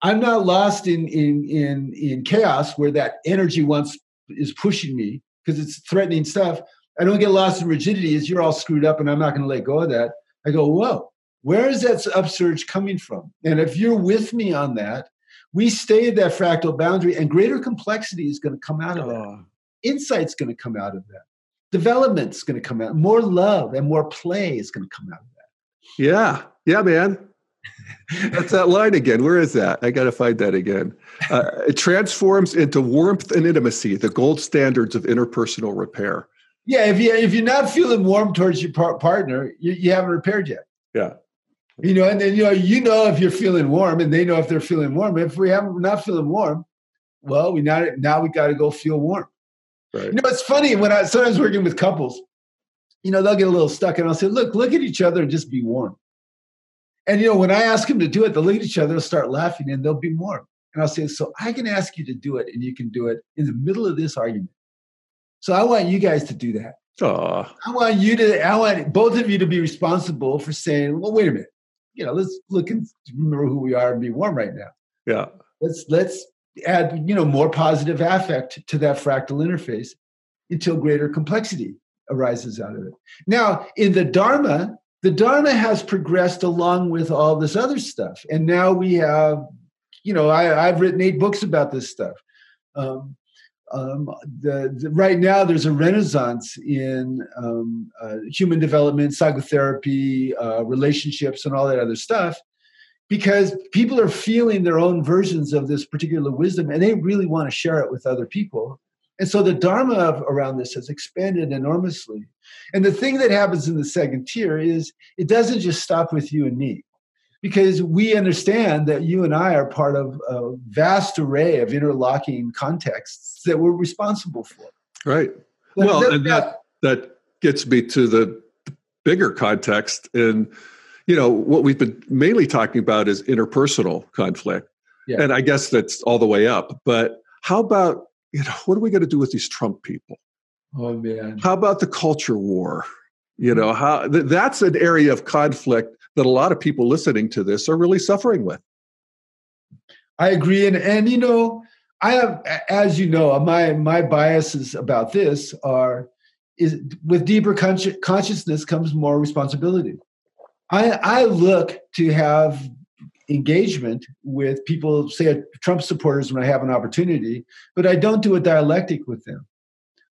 I'm not lost in in in in chaos where that energy once is pushing me because it's threatening stuff. I don't get lost in rigidity as you're all screwed up and I'm not going to let go of that. I go, whoa, where is that upsurge coming from? And if you're with me on that, we stay at that fractal boundary and greater complexity is going to come out of that. Oh. Insight's going to come out of that. Development's going to come out. More love and more play is going to come out of that. Yeah. Yeah, man. That's that line again. Where is that? I got to find that again. Uh, it transforms into warmth and intimacy, the gold standards of interpersonal repair. Yeah, if you if you're not feeling warm towards your par- partner, you, you haven't repaired yet. Yeah. You know, and then you know you know if you're feeling warm, and they know if they're feeling warm. If we haven't not feeling warm, well, we now now we got to go feel warm. Right. You know, it's funny when I sometimes working with couples, you know, they'll get a little stuck and I'll say, look, look at each other and just be warm. And, you know, when I ask them to do it, they'll look at each other, they'll start laughing and they'll be warm. And I'll say, so I can ask you to do it and you can do it in the middle of this argument. So I want you guys to do that. Aww. I want you to, I want both of you to be responsible for saying, well, wait a minute. You know, let's look and remember who we are and be warm right now. Yeah. Let's, let's add, you know, more positive affect to that fractal interface until greater complexity arises out of it. Now, in the Dharma, the Dharma has progressed along with all this other stuff. And now we have, you know, I, have written eight books about this stuff. Um, um, the, the, right now, there's a renaissance in um, uh, human development, psychotherapy, uh, relationships, and all that other stuff because people are feeling their own versions of this particular wisdom and they really want to share it with other people and so the Dharma around this has expanded enormously. And the thing that happens in the second tier is it doesn't just stop with you and me, because we understand that you and I are part of a vast array of interlocking contexts that we're responsible for. Right. But well, and that, that gets me to the bigger context. And, you know, what we've been mainly talking about is interpersonal conflict. Yeah. And I guess that's all the way up. But how about you know, what are we going to do with these Trump people? Oh man. How about the culture war? You hmm. know, how th- that's an area of conflict that a lot of people listening to this are really suffering with. I agree, and and you know, I have, as you know, my my biases about this are is with deeper consci- consciousness comes more responsibility. I I look to have engagement with people, say Trump supporters, when I have an opportunity, but I don't do a dialectic with them.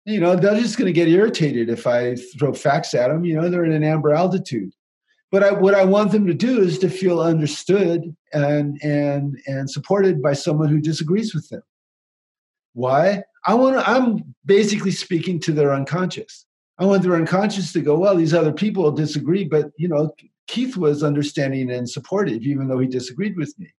You know, they're just going to get irritated if I throw facts at them. You know, they're in an amber altitude. But I, what I want them to do is to feel understood and and and supported by someone who disagrees with them. Why? I want to, I'm basically speaking to their unconscious. I want their unconscious to go, well, these other people disagree, but you know, Keith was understanding and supportive, even though he disagreed with me.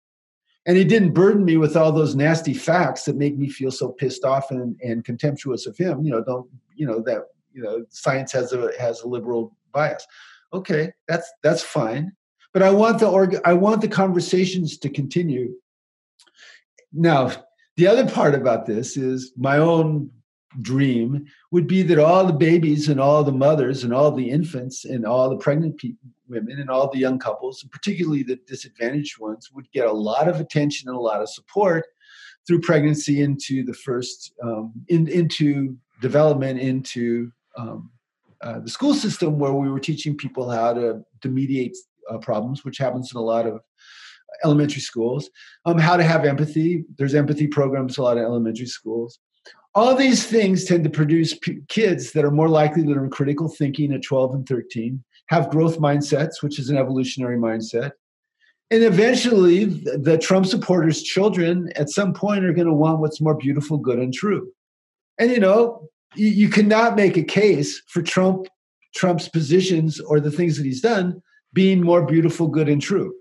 And he didn't burden me with all those nasty facts that make me feel so pissed off and, and contemptuous of him. You know, don't you know that you know science has a has a liberal bias. Okay, that's that's fine. But I want the org- I want the conversations to continue. Now, the other part about this is my own dream would be that all the babies and all the mothers and all the infants and all the pregnant people, women and all the young couples, particularly the disadvantaged ones, would get a lot of attention and a lot of support through pregnancy into the first um, in, into development into um, uh, the school system where we were teaching people how to, to mediate uh, problems, which happens in a lot of elementary schools, um, how to have empathy. There's empathy programs a lot of elementary schools all these things tend to produce p- kids that are more likely to learn critical thinking at 12 and 13 have growth mindsets which is an evolutionary mindset and eventually the, the trump supporters children at some point are going to want what's more beautiful good and true. And you know you, you cannot make a case for trump trump's positions or the things that he's done being more beautiful good and true.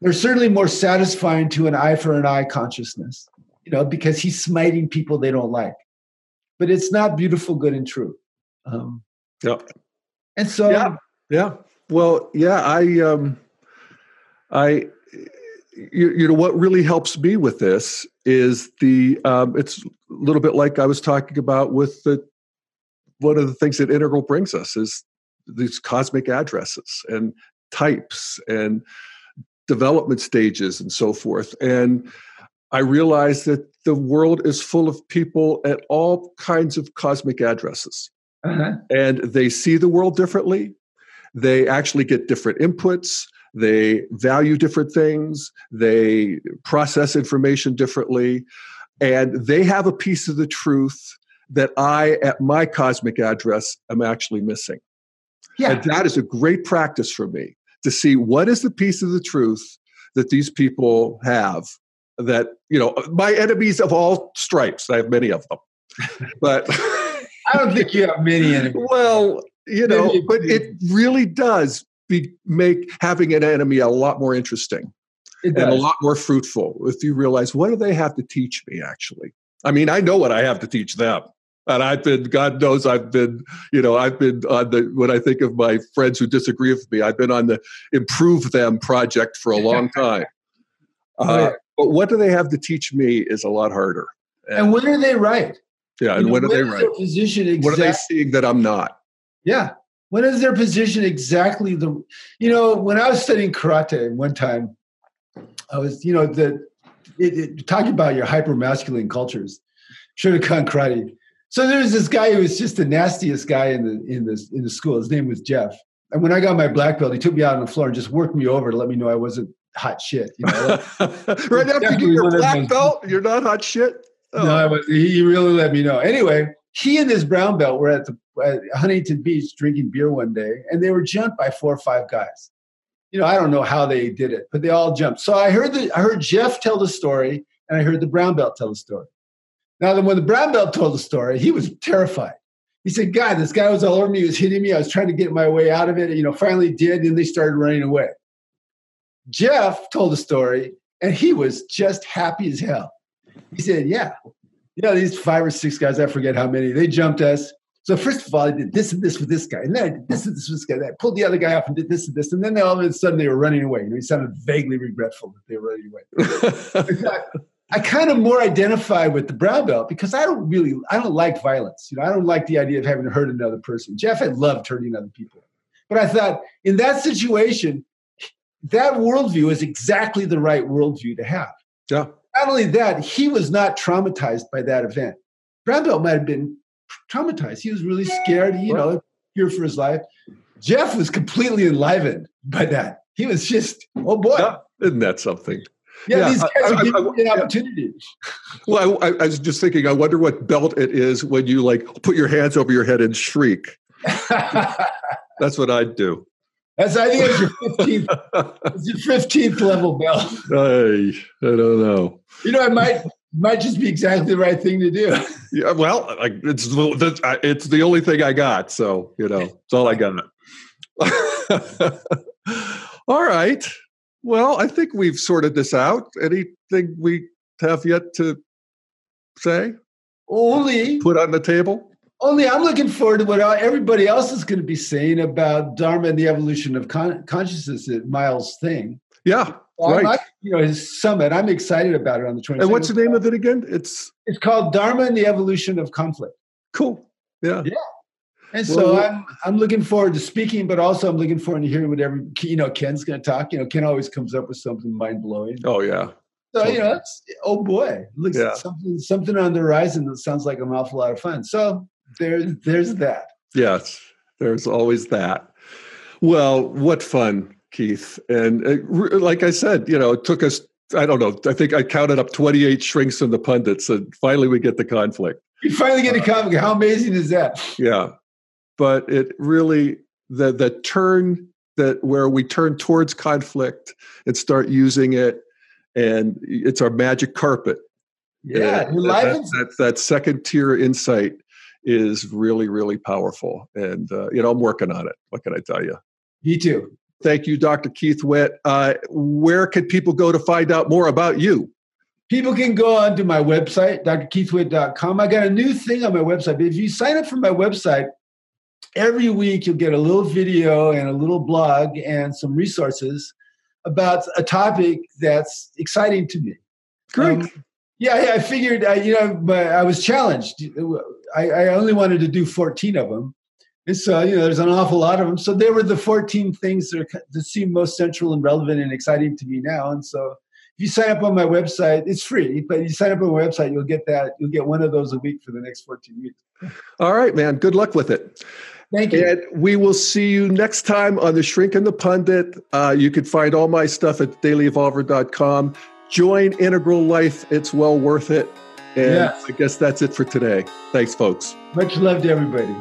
They're certainly more satisfying to an eye for an eye consciousness you know because he's smiting people they don't like but it's not beautiful, good, and true. Um, yeah. And so, yeah, yeah. Well, yeah, I, um, I, you, you know, what really helps me with this is the. Um, it's a little bit like I was talking about with the. One of the things that integral brings us is these cosmic addresses and types and development stages and so forth. And I realized that the world is full of people at all kinds of cosmic addresses. Uh-huh. And they see the world differently. They actually get different inputs. They value different things. They process information differently. And they have a piece of the truth that I, at my cosmic address, am actually missing. Yeah. And that is a great practice for me to see what is the piece of the truth that these people have that you know my enemies of all stripes. I have many of them, but I don't think you have many enemies. Well, you know, but it really does be, make having an enemy a lot more interesting and a lot more fruitful if you realize what do they have to teach me actually. I mean, I know what I have to teach them. And I've been, God knows, I've been, you know, I've been on the, when I think of my friends who disagree with me, I've been on the improve them project for a long time. Uh, but what do they have to teach me is a lot harder. And, and when are they right? Yeah, and you know, when, are they right? Position exact- what are they seeing that I'm not? Yeah. When is their position exactly the you know, when I was studying karate one time, I was, you know, the it, it, talking about your hyper masculine cultures, Shotokan karate. So there was this guy who was just the nastiest guy in the in the in the school. His name was Jeff. And when I got my black belt, he took me out on the floor and just worked me over to let me know I wasn't hot shit. You know? right after you get your black belt, you're not hot shit. Oh. No, was, he really let me know. Anyway, he and his brown belt were at the at Huntington Beach drinking beer one day, and they were jumped by four or five guys. You know, I don't know how they did it, but they all jumped. So I heard the I heard Jeff tell the story, and I heard the brown belt tell the story. Now, then, when the brown belt told the story, he was terrified. He said, "God, this guy was all over me. He was hitting me. I was trying to get my way out of it. You know, finally did, and they started running away." Jeff told a story and he was just happy as hell. He said, Yeah, you know, these five or six guys, I forget how many, they jumped us. So first of all, I did this and this with this guy, and then I did this and this with this guy. Then I pulled the other guy off and did this and this, and then all of a sudden they were running away. You know, he sounded vaguely regretful that they were running away. I kind of more identify with the brown belt because I don't really, I don't like violence. You know, I don't like the idea of having to hurt another person. Jeff had loved hurting other people, but I thought in that situation, that worldview is exactly the right worldview to have. Yeah. Not only that, he was not traumatized by that event. Brown belt might have been traumatized. He was really scared, you know, here for his life. Jeff was completely enlivened by that. He was just, oh boy. Yeah. Isn't that something? Yeah, yeah these guys I, are giving I, I, an opportunity. Well, I, was just thinking. I wonder what belt it is when you like put your hands over your head and shriek. That's what I'd do. That's I think it's your fifteenth. it's your fifteenth level belt. I I don't know. You know, I might might just be exactly the right thing to do. Yeah, well, like it's the it's the only thing I got, so you know, it's all I got. all right. Well, I think we've sorted this out. Anything we have yet to say? Only put on the table. Only I'm looking forward to what everybody else is going to be saying about Dharma and the evolution of con- consciousness at Miles' thing. Yeah, right. I, you know, his summit. I'm excited about it on the 22nd. And what's the name of it again? It's it's called Dharma and the Evolution of Conflict. Cool. Yeah. Yeah. And so well, I'm I'm looking forward to speaking, but also I'm looking forward to hearing what every you know Ken's going to talk. You know, Ken always comes up with something mind blowing. Oh yeah. So you know, oh boy, looks yeah. something something on the horizon that sounds like an awful lot of fun. So there's there's that. Yes, there's always that. Well, what fun, Keith! And uh, like I said, you know, it took us. I don't know. I think I counted up 28 shrinks from the pundits, and finally we get the conflict. You finally get the conflict. How amazing is that? Yeah, but it really the the turn that where we turn towards conflict and start using it, and it's our magic carpet. Yeah, that, that, that, that second tier insight is really, really powerful. And, uh, you know, I'm working on it. What can I tell you? Me too. Thank you, Dr. Keith Witt. Uh, where can people go to find out more about you? People can go onto my website, drkeithwitt.com. I got a new thing on my website. If you sign up for my website, every week you'll get a little video and a little blog and some resources about a topic that's exciting to me. Great. Um, yeah, I figured, I, you know, but I was challenged. I, I, only wanted to do 14 of them. And so, you know, there's an awful lot of them. So they were the 14 things that, are, that seem most central and relevant and exciting to me now. And so if you sign up on my website, it's free, but you sign up on my website, you'll get that. You'll get one of those a week for the next 14 weeks. All right, man. Good luck with it. Thank you. And we will see you next time on The Shrink and the Pundit. Uh, you can find all my stuff at dailyevolver.com join Integral Life. It's well worth it. And yes. I guess that's it for today. Thanks, folks. Much love to everybody.